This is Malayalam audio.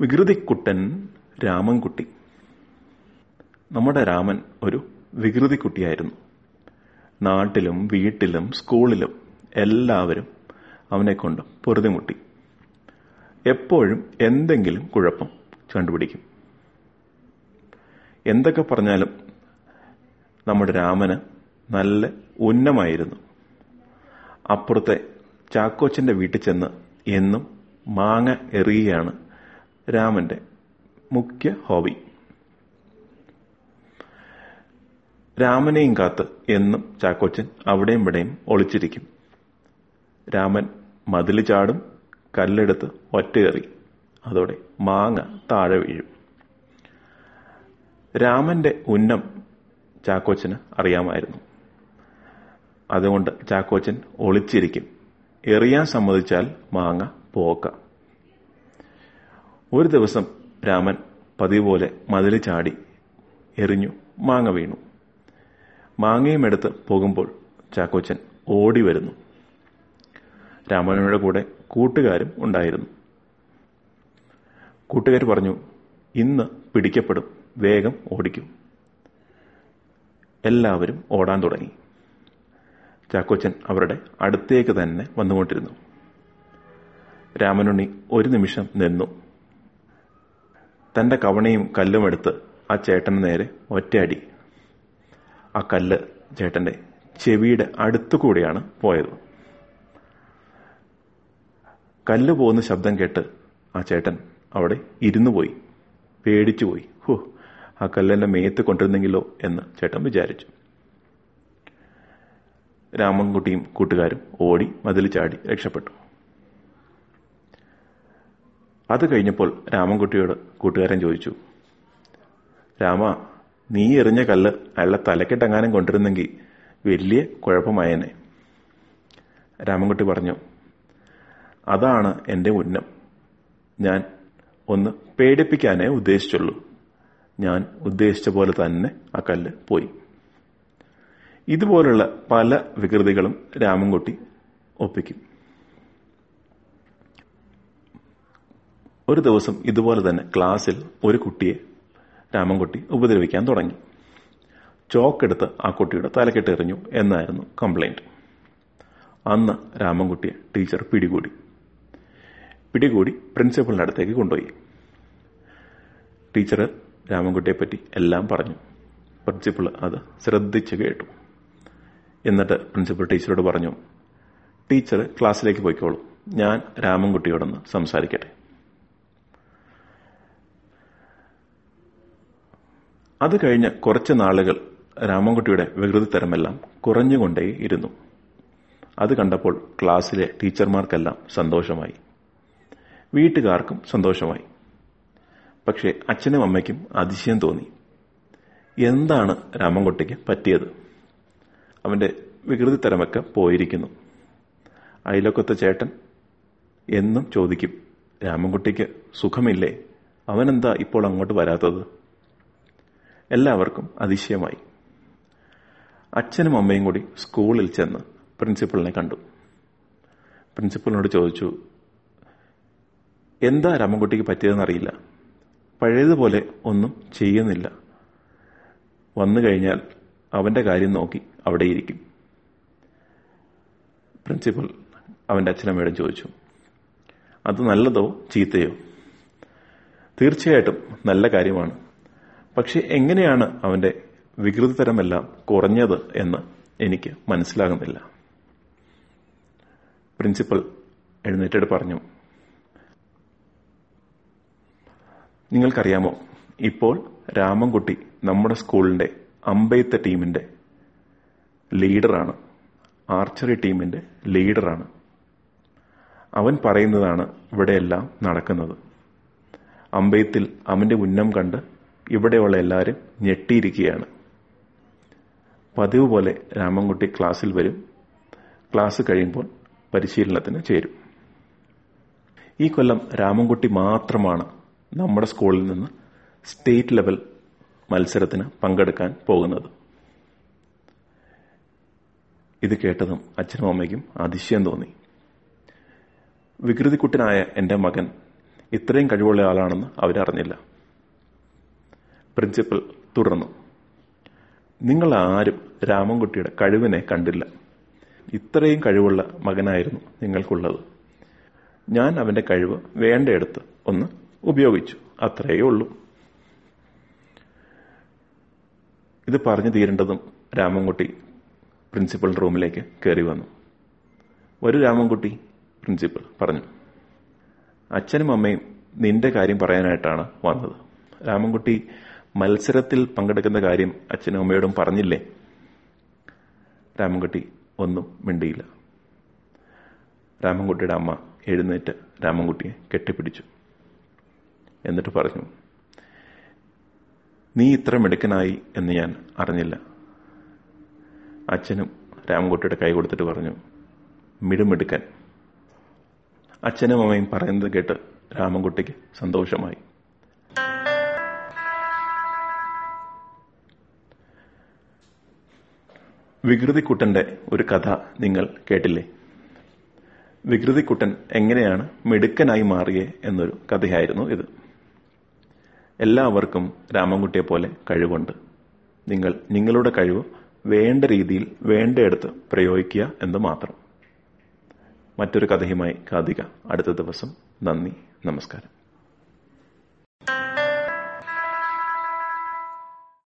വികൃതിക്കുട്ടൻ രാമൻകുട്ടി. നമ്മുടെ രാമൻ ഒരു വികൃതിക്കുട്ടിയായിരുന്നു. നാട്ടിലും വീട്ടിലും സ്കൂളിലും എല്ലാവരും അവനെ കൊണ്ട് പൊറുതിമുട്ടി. എപ്പോഴും എന്തെങ്കിലും കുഴപ്പം കണ്ടുപിടിക്കും. എന്തൊക്കെ പറഞ്ഞാലും നമ്മുടെ രാമന് നല്ല ഉന്നമായിരുന്നു. അപ്പുറത്തെ ചാക്കോച്ചന്റെ വീട്ടിൽ ചെന്ന് എന്നും മാങ്ങ എറിയുകയാണ് രാമന്റെ മുഖ്യ ഹോബി. രാമനെയും കാത്ത് എന്നും ചാക്കോച്ചൻ അവിടെയും ഇവിടെയും ഒളിച്ചിരിക്കും. രാമൻ മതിൽ ചാടും കല്ലെടുത്ത് ഒറ്റയേറി. അതോടെ മാങ്ങ താഴെ വീഴും. രാമന്റെ ഉന്നം ചാക്കോച്ചന് അറിയാമായിരുന്നു. അതുകൊണ്ട് ചാക്കോച്ചൻ ഒളിച്ചിരിക്കും. എറിയാൻ സമ്മതിച്ചാൽ മാങ്ങ പോക്ക. ഒരു ദിവസം രാമൻ പതിവ് പോലെ മതിൽ ചാടി എറിഞ്ഞു മാങ്ങ വീണു. മാങ്ങയും എടുത്ത് പോകുമ്പോൾ ചാക്കോച്ചൻ ഓടി വരുന്നു. രാമനോട് കൂടെ കൂട്ടുകാരും ഉണ്ടായിരുന്നു. കൂട്ടുകാർ പറഞ്ഞു ഇന്ന് പിടിക്കപ്പെടും. വേഗം ഓടിക്കും. എല്ലാവരും ഓടാൻ തുടങ്ങി. ചാക്കോച്ചൻ അവരുടെ അടുത്തേക്ക് തന്നെ വന്നുകൊണ്ടിരുന്നു. രാമനുണ്ണി ഒരു നിമിഷം നിന്നു. തന്റെ കവണയും കല്ലുമെടുത്ത് ആ ചേട്ടന് നേരെ ഒറ്റയടി. ആ കല്ല് ചേട്ടന്റെ ചെവിയുടെ അടുത്തുകൂടിയാണ് പോയത്. കല്ല് പോകുന്ന ശബ്ദം കേട്ട് ആ ചേട്ടൻ അവിടെ ഇരുന്നു പോയി. പേടിച്ചു പോയി. ഹോ ആ കല്ലെന്നെ മേത്ത് കൊണ്ടിരുന്നെങ്കിലോ എന്ന് ചേട്ടൻ വിചാരിച്ചു. രാമൻകുട്ടിയും കൂട്ടുകാരും ഓടി മതിൽ ചാടി രക്ഷപ്പെട്ടു. അത് കഴിഞ്ഞപ്പോൾ രാമൻകുട്ടിയോട് കൂട്ടുകാരൻ ചോദിച്ചു രാമ നീ എറിഞ്ഞ കല്ല് അയാളെ തലക്കെട്ടെങ്ങാനും കൊണ്ടിരുന്നെങ്കിൽ വലിയ കുഴപ്പമായേനെ. രാമൻകുട്ടി പറഞ്ഞു അതാണ് എന്റെ ഉന്നം. ഞാൻ ഒന്ന് പേടിപ്പിക്കാനേ ഉദ്ദേശിച്ചുള്ളൂ. ഞാൻ ഉദ്ദേശിച്ച പോലെ തന്നെ ആ കല്ല് പോയി. ഇതുപോലുള്ള പല വികൃതികളും രാമൻകുട്ടി ഒപ്പിക്കും. ഒരു ദിവസം ഇതുപോലെ തന്നെ ക്ലാസ്സിൽ ഒരു കുട്ടിയെ രാമൻകുട്ടി ഉപദ്രവിക്കാൻ തുടങ്ങി. ചോക്കെടുത്ത് ആ കുട്ടിയുടെ തലക്കെട്ട് എറിഞ്ഞു എന്നായിരുന്നു കംപ്ലൈന്റ് അന്ന് രാമൻകുട്ടിയെ ടീച്ചർ പിടികൂടി. പിടികൂടി പ്രിൻസിപ്പലിന്റെ അടുത്തേക്ക് കൊണ്ടുപോയി. ടീച്ചർ രാമൻകുട്ടിയെ പറ്റി എല്ലാം പറഞ്ഞു. പ്രിൻസിപ്പൾ അത് ശ്രദ്ധിച്ച് കേട്ടു. എന്നിട്ട് പ്രിൻസിപ്പൾ ടീച്ചറോട് പറഞ്ഞു ടീച്ചർ ക്ലാസ്സിലേക്ക് പോയിക്കോളൂ. ഞാൻ രാമൻകുട്ടിയോടൊന്ന് സംസാരിക്കട്ടെ. അത് കഴിഞ്ഞ കുറച്ച് നാളുകൾ രാമൻകുട്ടിയുടെ വികൃതിത്തരമെല്ലാം കുറഞ്ഞുകൊണ്ടേ ഇരുന്നു അത് കണ്ടപ്പോൾ ക്ലാസ്സിലെ ടീച്ചർമാർക്കെല്ലാം സന്തോഷമായി. വീട്ടുകാർക്കും സന്തോഷമായി. പക്ഷേ അച്ഛനും അമ്മയ്ക്കും അതിശയം തോന്നി. എന്താണ് രാമൻകുട്ടിക്ക് പറ്റിയത്? അവന്റെ വികൃതിത്തരമൊക്കെ പോയിരിക്കുന്നു. അയലൊക്കത്തെ ചേട്ടൻ എന്നും ചോദിക്കും രാമൻകുട്ടിക്ക് സുഖമില്ലേ? അവനെന്താ ഇപ്പോൾ അങ്ങോട്ട് വരാത്തത്? എല്ലാവർക്കും അതിശയമായി. അച്ഛനും അമ്മയും കൂടി സ്കൂളിൽ ചെന്ന് പ്രിൻസിപ്പളിനെ കണ്ടു. പ്രിൻസിപ്പളിനോട് ചോദിച്ചു എന്താ രാമൻകുട്ടിക്ക് പറ്റിയതെന്നറിയില്ല? പഴയതുപോലെ ഒന്നും ചെയ്യുന്നില്ല. വന്നു കഴിഞ്ഞാൽ അവന്റെ കാര്യം നോക്കി അവിടെ ഇരിക്കും. പ്രിൻസിപ്പൽ അവന്റെ അച്ഛനമ്മയോടും ചോദിച്ചു അത് നല്ലതോ ചീത്തയോ? തീർച്ചയായിട്ടും നല്ല കാര്യമാണ്. പക്ഷെ എങ്ങനെയാണ് അവന്റെ വികൃതിതരമെല്ലാം കുറഞ്ഞത് എന്ന് എനിക്ക് മനസ്സിലാകുന്നില്ല. പ്രിൻസിപ്പൽ എഴുന്നേറ്റട് പറഞ്ഞു നിങ്ങൾക്കറിയാമോ ഇപ്പോൾ രാമൻകുട്ടി നമ്മുടെ സ്കൂളിന്റെ അമ്പയത്ത് ടീമിന്റെ ലീഡറാണ് ആർച്ചറി ടീമിന്റെ ലീഡറാണ്. അവൻ പറയുന്നതാണ് ഇവിടെയെല്ലാം നടക്കുന്നത്. അമ്പെയ്ത്തിൽ അവന്റെ ഉന്നം കണ്ട് ഇവിടെയുള്ള എല്ലാവരും ഞെട്ടിയിരിക്കുകയാണ്. പതിവ് പോലെ രാമൻകുട്ടി ക്ലാസ്സിൽ വരും. ക്ലാസ് കഴിയുമ്പോൾ പരിശീലനത്തിന് ചേരും. ഈ കൊല്ലം രാമൻകുട്ടി മാത്രമാണ് നമ്മുടെ സ്കൂളിൽ നിന്ന് സ്റ്റേറ്റ് ലെവൽ മത്സരത്തിന് പങ്കെടുക്കാൻ പോകുന്നത്. ഇത് കേട്ടതും അച്ഛനും അമ്മയ്ക്കും അതിശയം തോന്നി. വികൃതിക്കുട്ടനായ എന്റെ മകൻ ഇത്രയും കഴിവുള്ള ആളാണെന്ന് അവരറിഞ്ഞില്ല. പ്രിൻസിപ്പൽ തുടർന്നു. നിങ്ങൾ ആരും രാമൻകുട്ടിയുടെ കഴിവിനെ കണ്ടില്ല. ഇത്രയും കഴിവുള്ള മകനായിരുന്നു നിങ്ങൾക്കുള്ളത്. ഞാൻ അവന്റെ കഴിവ് വേണ്ടയെടുത്ത് ഒന്ന് ഉപയോഗിച്ചു. അത്രയേ ഉള്ളൂ. ഇത് പറഞ്ഞു തീരേണ്ടതും രാമൻകുട്ടി പ്രിൻസിപ്പൽ റൂമിലേക്ക് കയറി വന്നു. ഒരു രാമൻകുട്ടി പ്രിൻസിപ്പൽ പറഞ്ഞു. അച്ഛനും അമ്മയും നിന്റെ കാര്യം പറയാനായിട്ടാണ് വന്നത്. രാമൻകുട്ടി മത്സരത്തിൽ പങ്കെടുക്കുന്ന കാര്യം അച്ഛനും അമ്മയോടും പറഞ്ഞില്ലേ? രാമൻകുട്ടി ഒന്നും മിണ്ടിയില്ല. രാമൻകുട്ടിയുടെ അമ്മ എഴുന്നേറ്റ് രാമൻകുട്ടിയെ കെട്ടിപ്പിടിച്ചു. എന്നിട്ട് പറഞ്ഞു നീ ഇത്ര മിടുക്കനായി എന്ന് ഞാൻ അറിഞ്ഞില്ല. അച്ഛനും രാമൻകുട്ടിയുടെ കൈ കൊടുത്തിട്ട് പറഞ്ഞു മിടുമിടുക്കൻ അച്ഛനും അമ്മയും പറയുന്നത് കേട്ട് രാമൻകുട്ടിക്ക് സന്തോഷമായി. വികൃതിക്കുട്ടന്റെ ഒരു കഥ നിങ്ങൾ കേട്ടില്ലേ? വികൃതിക്കുട്ടൻ എങ്ങനെയാണ് മിടുക്കനായി മാറിയേ എന്നൊരു കഥയായിരുന്നു ഇത്. എല്ലാവർക്കും രാമൻകുട്ടിയെ പോലെ കഴിവുണ്ട്. നിങ്ങൾ നിങ്ങളുടെ കഴിവ് വേണ്ട രീതിയിൽ വേണ്ടയിടത്ത് പ്രയോഗിക്കുക എന്ന് മാത്രം. മറ്റൊരു കഥയുമായി കാതിക. അടുത്ത ദിവസം നന്ദി നമസ്കാരം.